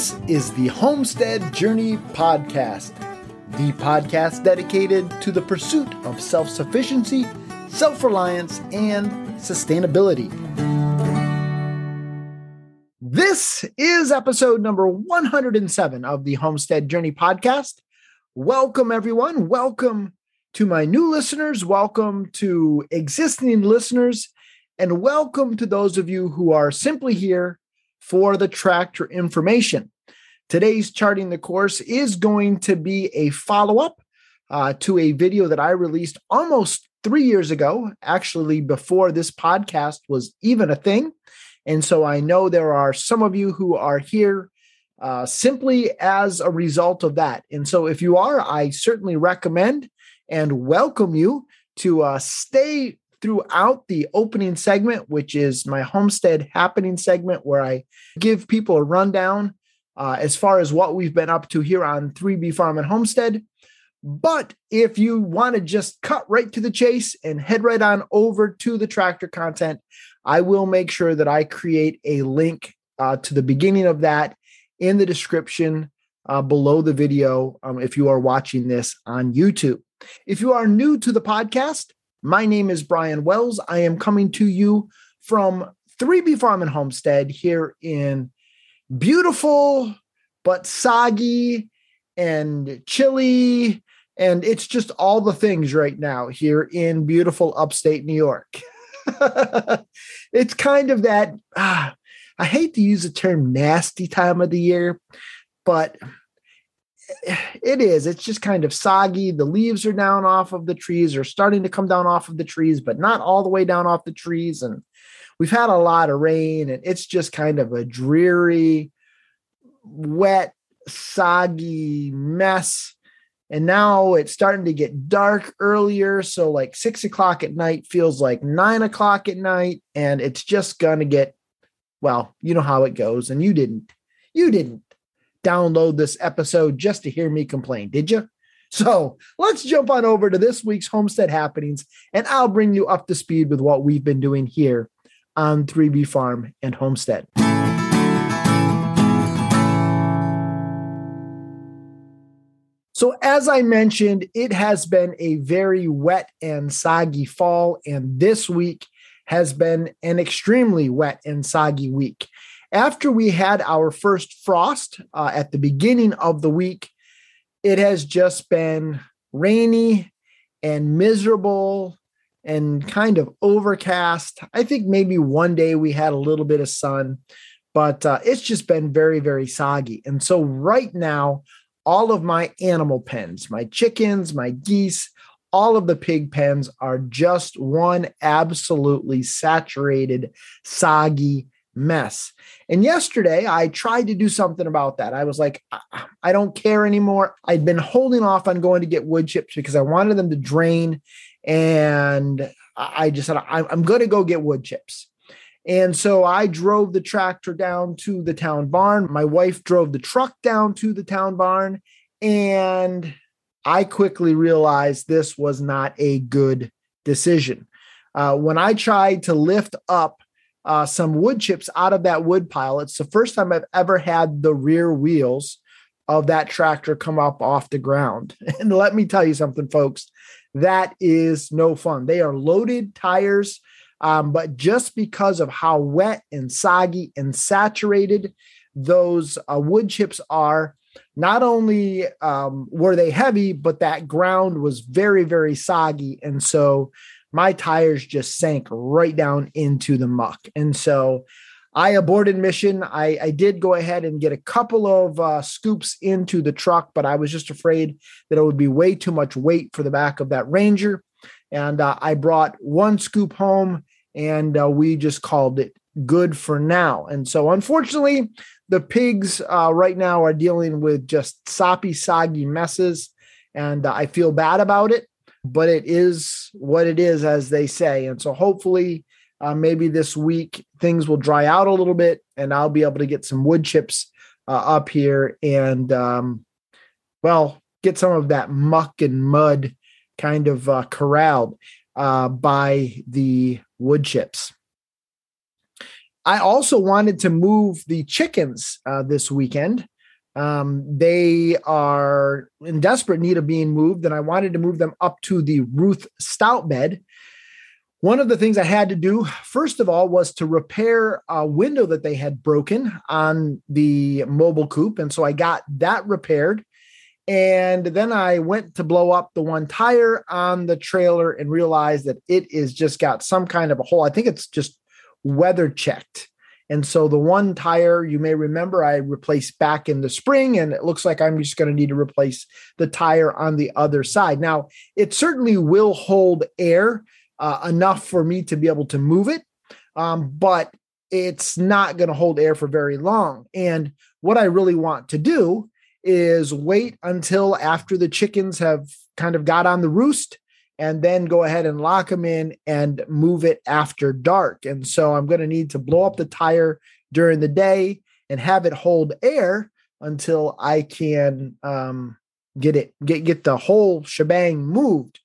This is the Homestead Journey Podcast, the podcast dedicated to the pursuit of self sufficiency, self reliance, and sustainability. This is episode number 107 of the Homestead Journey Podcast. Welcome, everyone. Welcome to my new listeners. Welcome to existing listeners. And welcome to those of you who are simply here for the tractor information. Today's charting the course is going to be a follow up uh, to a video that I released almost three years ago, actually, before this podcast was even a thing. And so I know there are some of you who are here uh, simply as a result of that. And so if you are, I certainly recommend and welcome you to uh, stay throughout the opening segment, which is my homestead happening segment, where I give people a rundown uh, as far as what we've been up to here on 3B Farm and Homestead. But if you want to just cut right to the chase and head right on over to the tractor content, I will make sure that I create a link uh, to the beginning of that in the description uh, below the video um, if you are watching this on YouTube. If you are new to the podcast, my name is Brian Wells. I am coming to you from 3B Farm and Homestead here in beautiful but soggy and chilly. And it's just all the things right now here in beautiful upstate New York. it's kind of that, ah, I hate to use the term nasty time of the year, but it is. It's just kind of soggy. The leaves are down off of the trees, or starting to come down off of the trees, but not all the way down off the trees. And we've had a lot of rain, and it's just kind of a dreary, wet, soggy mess. And now it's starting to get dark earlier. So, like six o'clock at night feels like nine o'clock at night. And it's just going to get, well, you know how it goes. And you didn't, you didn't download this episode just to hear me complain, did you? So let's jump on over to this week's homestead happenings, and I'll bring you up to speed with what we've been doing here on 3B Farm and Homestead. So, as I mentioned, it has been a very wet and soggy fall, and this week has been an extremely wet and soggy week. After we had our first frost uh, at the beginning of the week, it has just been rainy and miserable and kind of overcast. I think maybe one day we had a little bit of sun, but uh, it's just been very, very soggy. And so, right now, all of my animal pens, my chickens, my geese, all of the pig pens are just one absolutely saturated, soggy mess. And yesterday I tried to do something about that. I was like, I don't care anymore. I'd been holding off on going to get wood chips because I wanted them to drain. And I just said, I'm going to go get wood chips. And so I drove the tractor down to the town barn. My wife drove the truck down to the town barn. And I quickly realized this was not a good decision. Uh, when I tried to lift up uh, some wood chips out of that wood pile. It's the first time I've ever had the rear wheels of that tractor come up off the ground. And let me tell you something, folks, that is no fun. They are loaded tires, um, but just because of how wet and soggy and saturated those uh, wood chips are, not only um, were they heavy, but that ground was very, very soggy. And so my tires just sank right down into the muck. And so I aborted mission. I, I did go ahead and get a couple of uh, scoops into the truck, but I was just afraid that it would be way too much weight for the back of that Ranger. And uh, I brought one scoop home and uh, we just called it good for now. And so, unfortunately, the pigs uh, right now are dealing with just soppy, soggy messes. And uh, I feel bad about it but it is what it is, as they say. And so hopefully, uh, maybe this week things will dry out a little bit and I'll be able to get some wood chips uh, up here and, um, well, get some of that muck and mud kind of uh, corralled uh, by the wood chips. I also wanted to move the chickens uh, this weekend. Um, they are in desperate need of being moved, and I wanted to move them up to the Ruth Stout bed. One of the things I had to do, first of all, was to repair a window that they had broken on the mobile coop. And so I got that repaired. And then I went to blow up the one tire on the trailer and realized that it is just got some kind of a hole. I think it's just weather checked. And so the one tire you may remember I replaced back in the spring, and it looks like I'm just going to need to replace the tire on the other side. Now, it certainly will hold air uh, enough for me to be able to move it, um, but it's not going to hold air for very long. And what I really want to do is wait until after the chickens have kind of got on the roost and then go ahead and lock them in and move it after dark. And so I'm going to need to blow up the tire during the day and have it hold air until I can um, get it get get the whole shebang moved.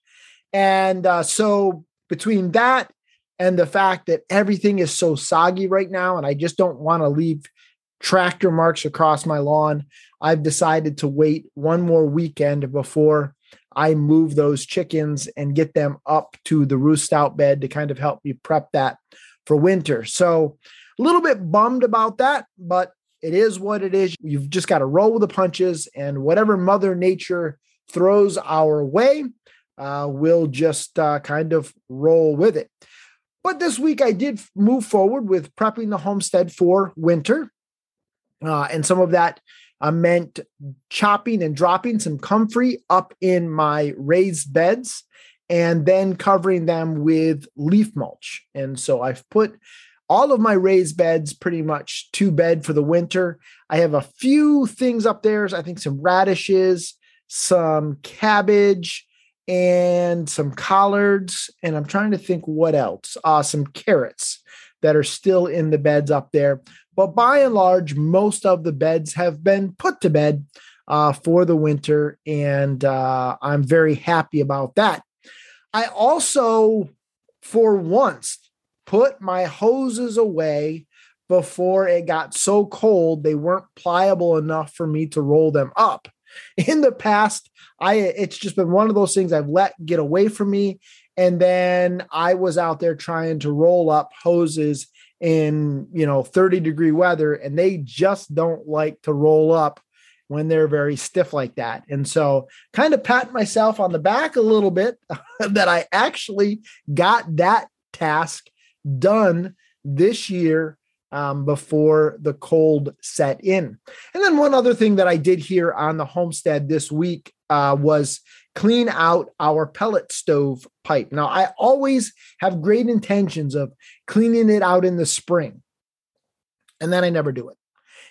And uh, so between that and the fact that everything is so soggy right now, and I just don't want to leave tractor marks across my lawn, I've decided to wait one more weekend before I move those chickens and get them up to the Ruth Stout bed to kind of help me prep that for winter. So a little bit bummed about that, but it is what it is. You've just got to roll with the punches, and whatever Mother Nature throws our way, uh, we'll just uh, kind of roll with it. But this week I did move forward with prepping the homestead for winter. Uh, and some of that uh, meant chopping and dropping some comfrey up in my raised beds and then covering them with leaf mulch. And so I've put all of my raised beds pretty much to bed for the winter. I have a few things up there. I think some radishes, some cabbage, and some collards. And I'm trying to think what else. Uh, some carrots that are still in the beds up there. But by and large, most of the beds have been put to bed uh, for the winter, and uh, I'm very happy about that. I also, for once, put my hoses away before it got so cold they weren't pliable enough for me to roll them up. In the past, I it's just been one of those things I've let get away from me and then I was out there trying to roll up hoses in you know 30 degree weather and they just don't like to roll up when they're very stiff like that. And so kind of pat myself on the back a little bit that i actually got that task done this year um, before the cold set in. And then one other thing that i did here on the homestead this week uh, was clean out our pellet stove pipe. Now, I always have great intentions of cleaning it out in the spring, and then I never do it.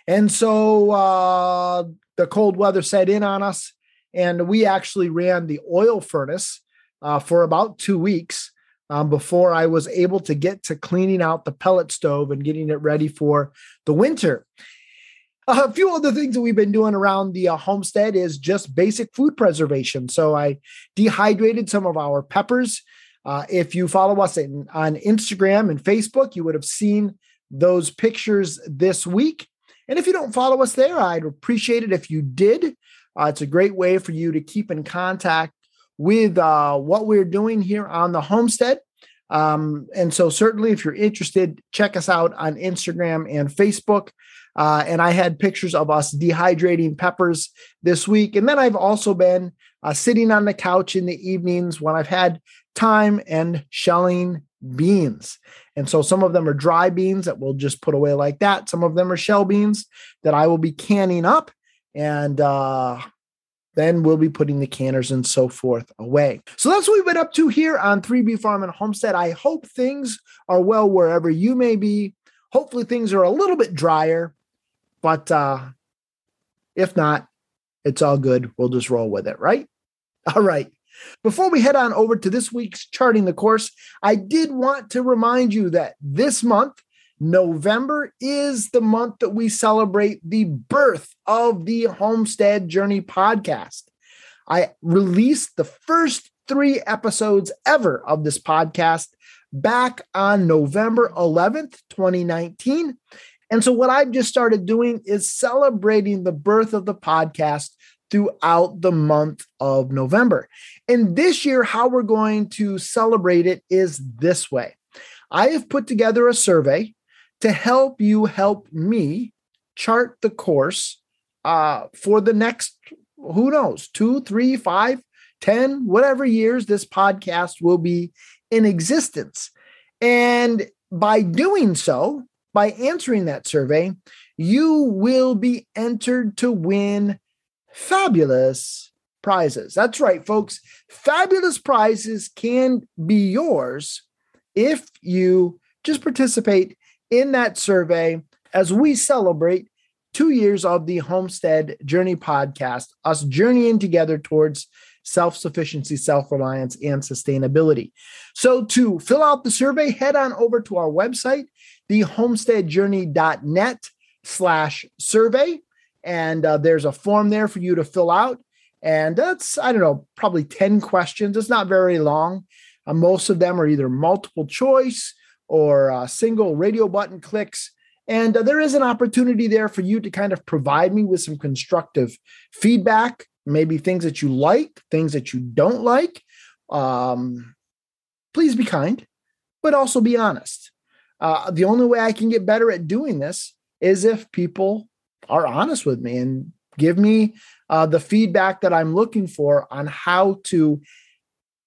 And so uh, the cold weather set in on us, and we actually ran the oil furnace uh, for about two weeks um, before I was able to get to cleaning out the pellet stove and getting it ready for the winter a few of the things that we've been doing around the uh, homestead is just basic food preservation. So I dehydrated some of our peppers. Uh, if you follow us in, on Instagram and Facebook, you would have seen those pictures this week. And if you don't follow us there, I'd appreciate it if you did. Uh, it's a great way for you to keep in contact with uh, what we're doing here on the homestead. Um, and so, certainly, if you're interested, check us out on Instagram and Facebook. Uh, and I had pictures of us dehydrating peppers this week. And then I've also been uh, sitting on the couch in the evenings when I've had time and shelling beans. And so some of them are dry beans that we'll just put away like that. Some of them are shell beans that I will be canning up. And uh, then we'll be putting the canners and so forth away. So that's what we've been up to here on 3B Farm and Homestead. I hope things are well wherever you may be. Hopefully, things are a little bit drier. But uh, if not, it's all good. We'll just roll with it, right? All right. Before we head on over to this week's Charting the Course, I did want to remind you that this month, November, is the month that we celebrate the birth of the Homestead Journey podcast. I released the first three episodes ever of this podcast back on November 11th, 2019. And so, what I've just started doing is celebrating the birth of the podcast throughout the month of November. And this year, how we're going to celebrate it is this way I have put together a survey to help you help me chart the course uh, for the next, who knows, two, three, five, ten, whatever years this podcast will be in existence. And by doing so, by answering that survey, you will be entered to win fabulous prizes. That's right, folks. Fabulous prizes can be yours if you just participate in that survey as we celebrate two years of the Homestead Journey podcast, us journeying together towards self sufficiency, self reliance, and sustainability. So, to fill out the survey, head on over to our website, thehomesteadjourney.net slash survey. And uh, there's a form there for you to fill out. And that's, I don't know, probably 10 questions. It's not very long. Uh, most of them are either multiple choice or uh, single radio button clicks. And uh, there is an opportunity there for you to kind of provide me with some constructive feedback maybe things that you like, things that you don't like. Um, please be kind, but also be honest. Uh, the only way I can get better at doing this is if people are honest with me and give me uh, the feedback that I'm looking for on how to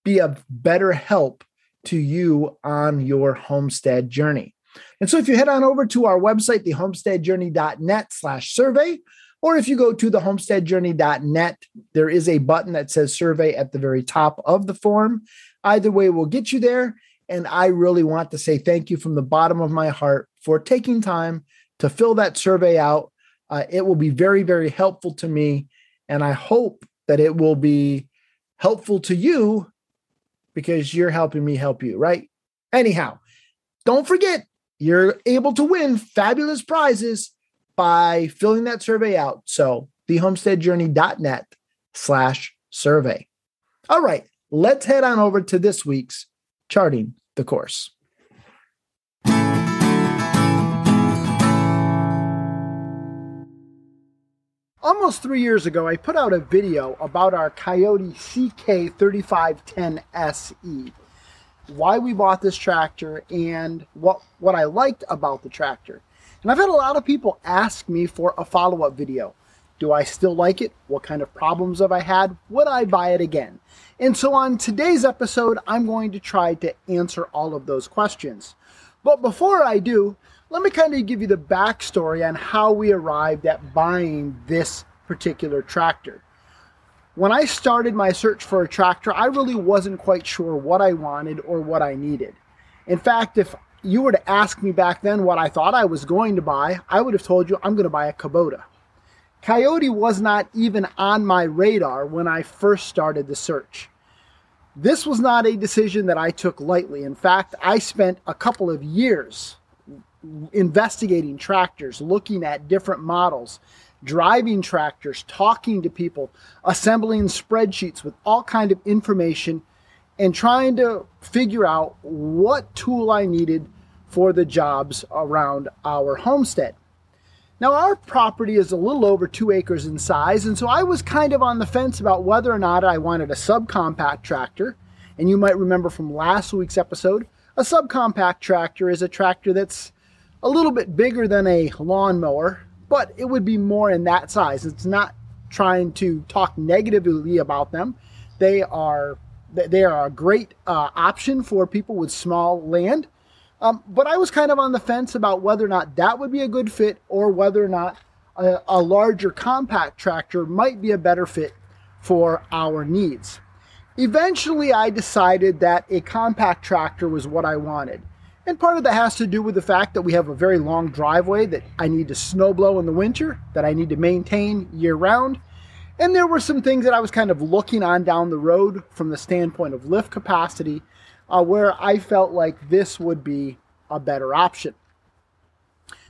be a better help to you on your homestead journey. And so if you head on over to our website, thehomesteadjourney.net slash survey, or if you go to the homesteadjourney.net, there is a button that says survey at the very top of the form. Either way we'll get you there. And I really want to say thank you from the bottom of my heart for taking time to fill that survey out. Uh, it will be very, very helpful to me. And I hope that it will be helpful to you because you're helping me help you, right? Anyhow, don't forget, you're able to win fabulous prizes by filling that survey out. So thehomesteadjourney.net slash survey. All right, let's head on over to this week's charting the course. Almost three years ago, I put out a video about our Kioti CK3510SE, why we bought this tractor, and what, what I liked about the tractor. And I've had a lot of people ask me for a follow up video. Do I still like it? What kind of problems have I had? Would I buy it again? And so on today's episode, I'm going to try to answer all of those questions. But before I do, let me kind of give you the backstory on how we arrived at buying this particular tractor. When I started my search for a tractor, I really wasn't quite sure what I wanted or what I needed. In fact, if you were to ask me back then what I thought I was going to buy, I would have told you I'm going to buy a Kubota. Kioti was not even on my radar when I first started the search. This was not a decision that I took lightly. In fact, I spent a couple of years investigating tractors, looking at different models, driving tractors, talking to people, assembling spreadsheets with all kind of information and trying to figure out what tool I needed for the jobs around our homestead. Now, our property is a little over two acres in size, and so I was kind of on the fence about whether or not I wanted a subcompact tractor. And you might remember from last week's episode, a subcompact tractor is a tractor that's a little bit bigger than a lawnmower, but it would be more in that size. It's not trying to talk negatively about them. They are they are a great uh, option for people with small land. Um, but I was kind of on the fence about whether or not that would be a good fit or whether or not a, a larger compact tractor might be a better fit for our needs. Eventually, I decided that a compact tractor was what I wanted. And part of that has to do with the fact that we have a very long driveway that I need to snow blow in the winter, that I need to maintain year round, and there were some things that I was kind of looking on down the road from the standpoint of lift capacity uh, where I felt like this would be a better option.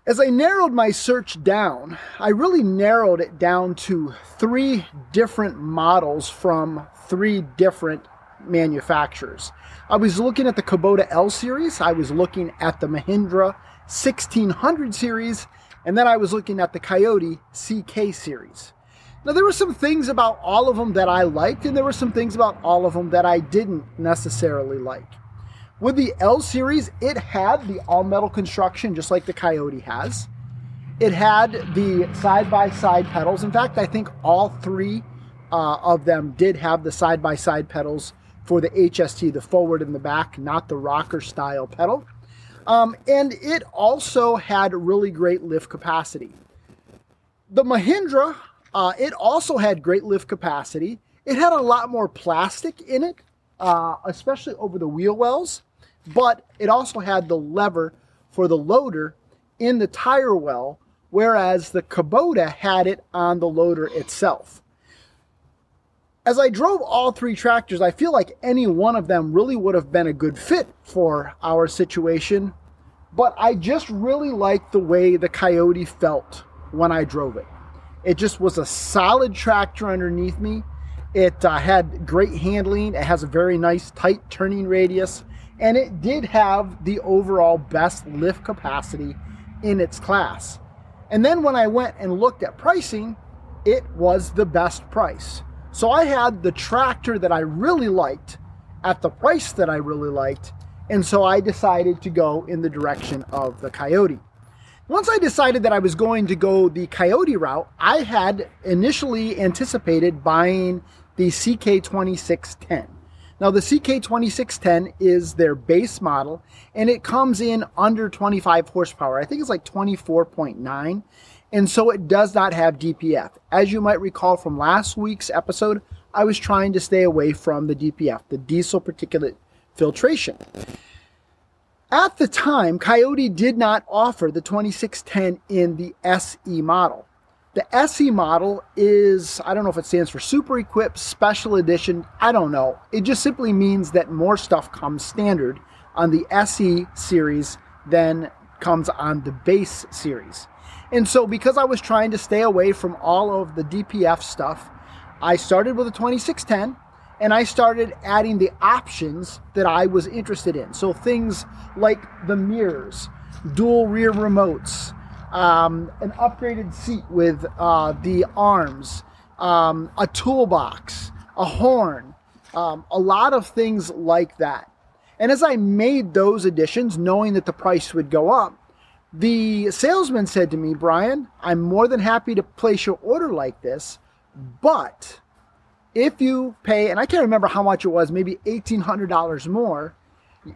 As I narrowed my search down, I really narrowed it down to three different models from three different manufacturers. I was looking at the Kubota L series, I was looking at the Mahindra 1600 series, and then I was looking at the Kioti CK series. Now, there were some things about all of them that I liked, and there were some things about all of them that I didn't necessarily like. With the L series, it had the all metal construction, just like the Kioti has. It had the side by side pedals. In fact, I think all three uh, of them did have the side by side pedals for the HST, the forward and the back, not the rocker style pedal. Um, and it also had really great lift capacity. The Mahindra, uh, it also had great lift capacity. It had a lot more plastic in it, uh, especially over the wheel wells, but it also had the lever for the loader in the tire well, whereas the Kubota had it on the loader itself. As I drove all three tractors, I feel like any one of them really would have been a good fit for our situation, but I just really liked the way the Kioti felt when I drove it. It just was a solid tractor underneath me. It uh, had great handling, it has a very nice tight turning radius, and it did have the overall best lift capacity in its class. And then when I went and looked at pricing, it was the best price. So I had the tractor that I really liked at the price that I really liked. And so I decided to go in the direction of the Kioti. Once I decided that I was going to go the Kioti route, I had initially anticipated buying the CK2610. Now, the CK2610 is their base model and it comes in under 25 horsepower. I think it's like 24.9 and so it does not have DPF. As you might recall from last week's episode, I was trying to stay away from the DPF, the diesel particulate filtration. At the time, Kioti did not offer the 2610 in the SE model. The SE model is, I don't know if it stands for Super Equipped Special Edition, I don't know. It just simply means that more stuff comes standard on the SE series than comes on the base series. And so, because I was trying to stay away from all of the DPF stuff, I started with a 2610 and I started adding the options that I was interested in. So, things like the mirrors, dual rear remotes, um, an upgraded seat with uh, the arms, um, a toolbox, a horn, um, a lot of things like that. And as I made those additions, knowing that the price would go up, the salesman said to me, Brian, I'm more than happy to place your order like this, but if you pay, and I can't remember how much it was, maybe $1,800 more,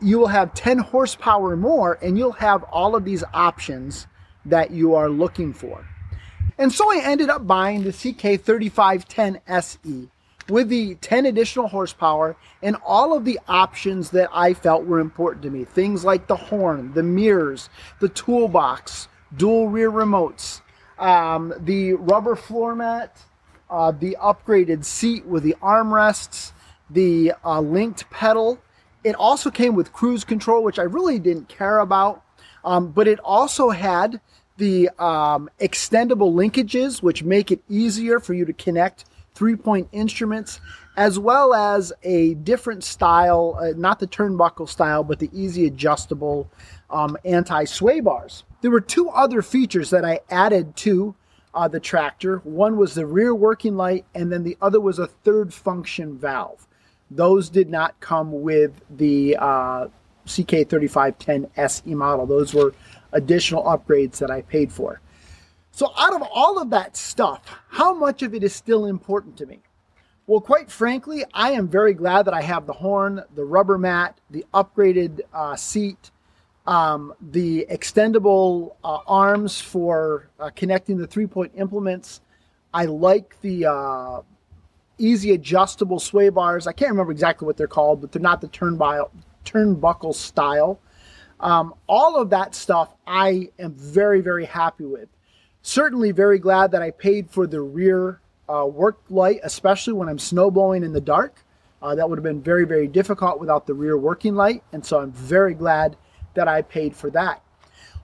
you will have 10 horsepower more and you'll have all of these options that you are looking for. And so I ended up buying the CK3510 SE with the 10 additional horsepower and all of the options that I felt were important to me. Things like the horn, the mirrors, the toolbox, dual rear remotes, um, the rubber floor mat, uh, the upgraded seat with the armrests, the uh, linked pedal. It also came with cruise control, which I really didn't care about, um, but it also had the um, extendable linkages, which make it easier for you to connect three point instruments, as well as a different style, uh, not the turnbuckle style, but the easy adjustable um, anti sway bars. There were two other features that I added to uh, the tractor. One was the rear working light, and then the other was a third function valve. Those did not come with the uh, CK3510 SE model. Those were additional upgrades that I paid for. So, out of all of that stuff, how much of it is still important to me? Well, quite frankly, I am very glad that I have the horn, the rubber mat, the upgraded uh, seat, um, the extendable uh, arms for uh, connecting the three point implements. I like the uh, easy adjustable sway bars. I can't remember exactly what they're called, but they're not the turnbuckle style. Um, all of that stuff I am very, very happy with certainly very glad that I paid for the rear uh, work light, especially when I'm snowblowing in the dark. Uh, that would have been very, very difficult without the rear working light. And so I'm very glad that I paid for that.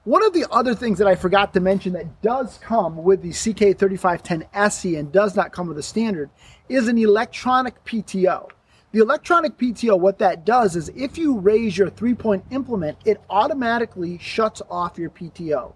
One of the other things that I forgot to mention that does come with the CK3510 SE and does not come with a standard is an electronic PTO. The electronic PTO, what that does is if you raise your three point implement, it automatically shuts off your PTO.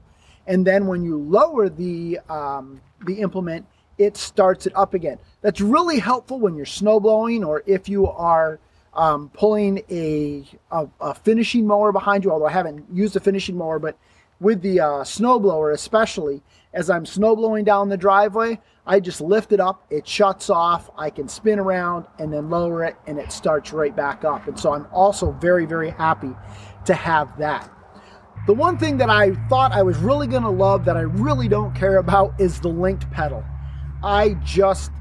And then when you lower the, um, the implement, it starts it up again. That's really helpful when you're snow blowing or if you are um, pulling a, a, a, finishing mower behind you, although I haven't used a finishing mower, but with the uh, snow blower especially, as I'm snow blowing down the driveway, I just lift it up, it shuts off, I can spin around and then lower it and it starts right back up. And so I'm also very, very happy to have that. The one thing that I thought I was really going to love that I really don't care about is the linked pedal. I just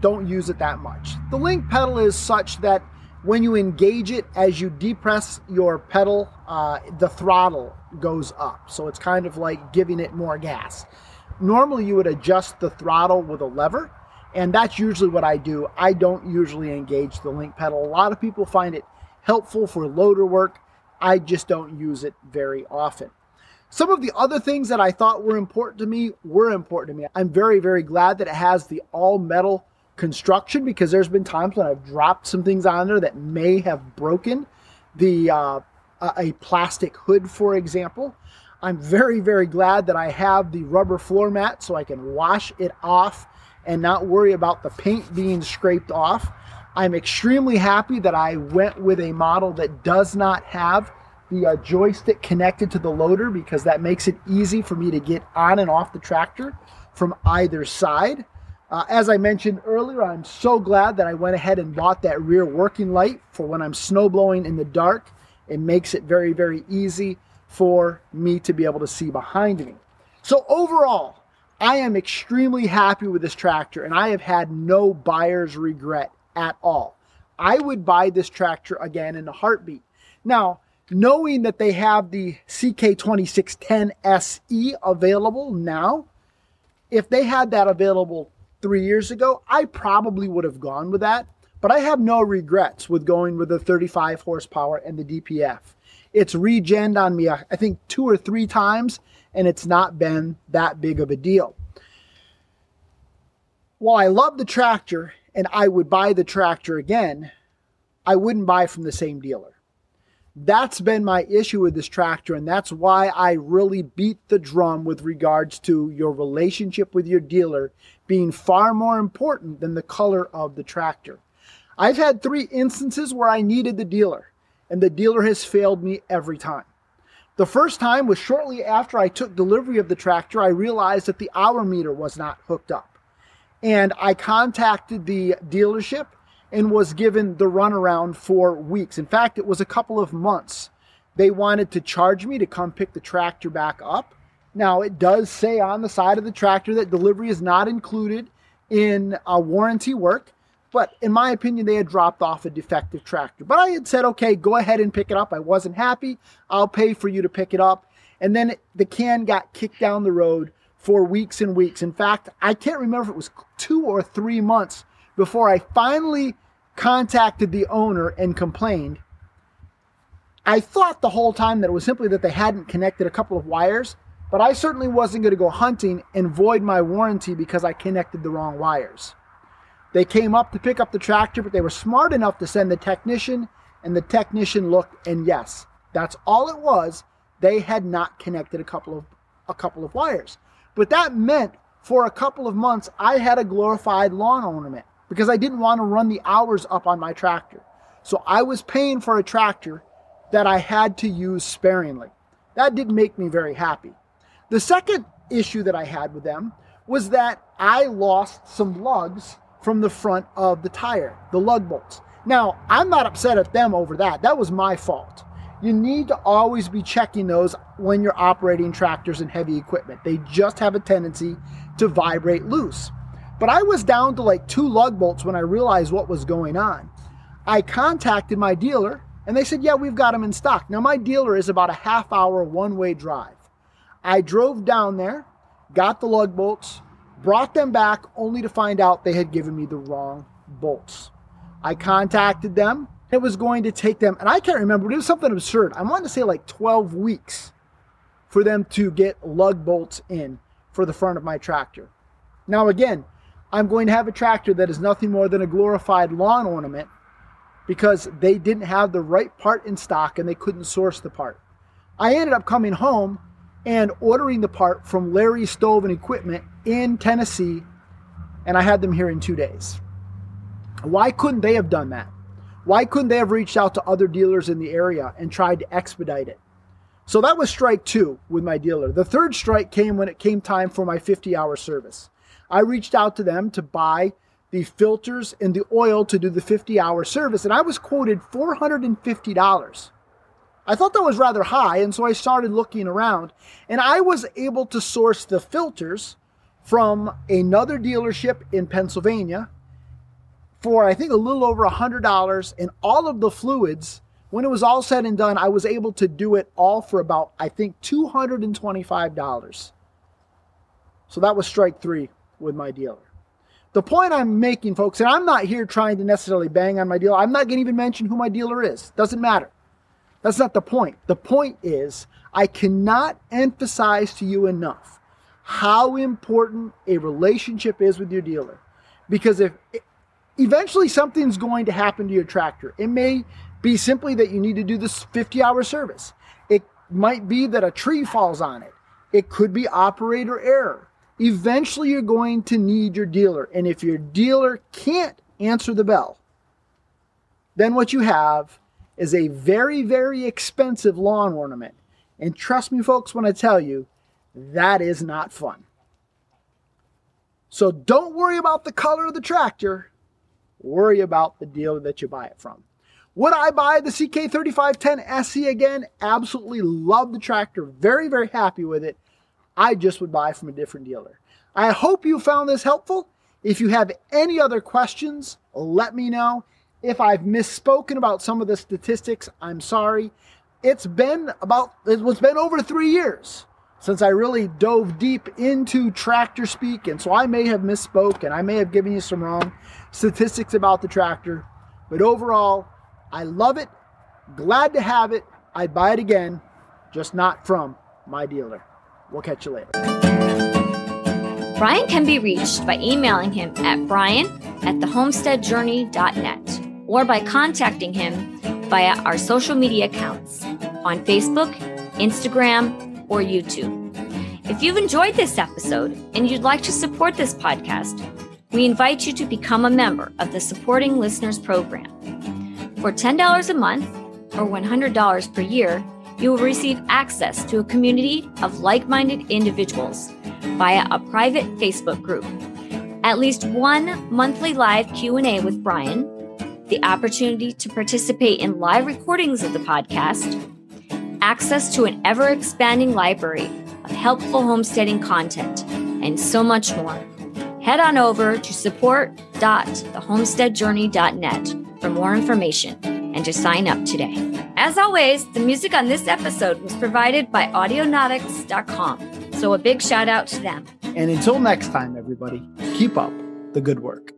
don't use it that much. The link pedal is such that when you engage it, as you depress your pedal, uh, the throttle goes up. So it's kind of like giving it more gas. Normally, you would adjust the throttle with a lever, and that's usually what I do. I don't usually engage the link pedal. A lot of people find it helpful for loader work. I just don't use it very often. Some of the other things that I thought were important to me were important to me. I'm very, very glad that it has the all metal construction because there's been times when I've dropped some things on there that may have broken the uh, a plastic hood, for example. I'm very, very glad that I have the rubber floor mat so I can wash it off and not worry about the paint being scraped off. I'm extremely happy that I went with a model that does not have the uh, joystick connected to the loader because that makes it easy for me to get on and off the tractor from either side. Uh, as I mentioned earlier, I'm so glad that I went ahead and bought that rear working light for when I'm snow blowing in the dark. It makes it very, very easy for me to be able to see behind me. So overall, I am extremely happy with this tractor and I have had no buyer's regret at all. I would buy this tractor again in a heartbeat. Now, knowing that they have the CK2610 SE available now, if they had that available three years ago, I probably would have gone with that. But I have no regrets with going with the 35 horsepower and the DPF. It's regened on me, I think, two or three times, and it's not been that big of a deal. While I love the tractor and I would buy the tractor again, I wouldn't buy from the same dealer. That's been my issue with this tractor, and that's why I really beat the drum with regards to your relationship with your dealer being far more important than the color of the tractor. I've had three instances where I needed the dealer and the dealer has failed me every time. The first time was shortly after I took delivery of the tractor, I realized that the hour meter was not hooked up. And I contacted the dealership and was given the runaround for weeks. In fact, it was a couple of months. They wanted to charge me to come pick the tractor back up. Now, it does say on the side of the tractor that delivery is not included in a warranty work. But in my opinion, they had dropped off a defective tractor. But I had said, okay, go ahead and pick it up. I wasn't happy. I'll pay for you to pick it up. And then the can got kicked down the road for weeks and weeks. In fact, I can't remember if it was two or three months before I finally contacted the owner and complained. I thought the whole time that it was simply that they hadn't connected a couple of wires, but I certainly wasn't going to go hunting and void my warranty because I connected the wrong wires. They came up to pick up the tractor, but they were smart enough to send the technician, and the technician looked, and yes, that's all it was. They had not connected a couple of a couple of wires. But that meant for a couple of months I had a glorified lawn ornament because I didn't want to run the hours up on my tractor. So I was paying for a tractor that I had to use sparingly. That didn't make me very happy. The second issue that I had with them was that I lost some lugs from the front of the tire, the lug bolts. Now, I'm not upset at them over that. That was my fault. You need to always be checking those when you're operating tractors and heavy equipment. They just have a tendency to vibrate loose. But I was down to like two lug bolts when I realized what was going on. I contacted my dealer and they said, Yeah, we've got them in stock. Now, my dealer is about a half hour one way drive. I drove down there, got the lug bolts, brought them back only to find out they had given me the wrong bolts. I contacted them. It was going to take them, and I can't remember, but it was something absurd. I wanted to say like 12 weeks for them to get lug bolts in for the front of my tractor. Now, again, I'm going to have a tractor that is nothing more than a glorified lawn ornament. because they didn't have the right part in stock and they couldn't source the part. I ended up coming home and ordering the part from Larry Stove and Equipment in Tennessee, and I had them here in two days. Why couldn't they have done that? Why couldn't they have reached out to other dealers in the area and tried to expedite it? So that was strike two with my dealer. The third strike came when it came time for my 50 hour service. I reached out to them to buy the filters and the oil to do the 50 hour service, and I was quoted $450. I thought that was rather high, and so I started looking around, and I was able to source the filters from another dealership in Pennsylvania for I think a little over $100 and all of the fluids when it was all said and done I was able to do it all for about I think $225 so that was strike 3 with my dealer the point I'm making folks and I'm not here trying to necessarily bang on my dealer I'm not going to even mention who my dealer is doesn't matter that's not the point the point is I cannot emphasize to you enough how important a relationship is with your dealer because if eventually something's going to happen to your tractor. It may be simply that you need to do this 50 hour service. It might be that a tree falls on it. It could be operator error. Eventually, you're going to need your dealer. And if your dealer can't answer the bell, then what you have is a very, very expensive lawn ornament. And trust me, folks, when I tell you, that is not fun. So don't worry about the color of the tractor worry about the dealer that you buy it from. Would I buy the CK3510 SE again? Absolutely love the tractor. Very, very happy with it. I just would buy from a different dealer. I hope you found this helpful. If you have any other questions, let me know. If I've misspoken about some of the statistics, I'm sorry. It's been about, it's been over three years since I really dove deep into tractor speak, and so I may have misspoke and I may have given you some wrong statistics about the tractor. But overall, I love it. Glad to have it. I'd buy it again, just not from my dealer. We'll catch you later. Brian can be reached by emailing him at brian at thehomesteadjourney.net or by contacting him via our social media accounts on Facebook, Instagram, or YouTube. If you've enjoyed this episode and you'd like to support this podcast, we invite you to become a member of the Supporting Listeners Program. For $10 a month or $100 per year, you will receive access to a community of like-minded individuals via a private Facebook group, at least one monthly live Q&A with Brian, the opportunity to participate in live recordings of the podcast, access to an ever expanding library of helpful homesteading content, and so much more. Head on over to support.thehomesteadjourney.net for more information and to sign up today. As always, the music on this episode was provided by Audionautix.com. So a big shout out to them. And until next time, everybody, keep up the good work.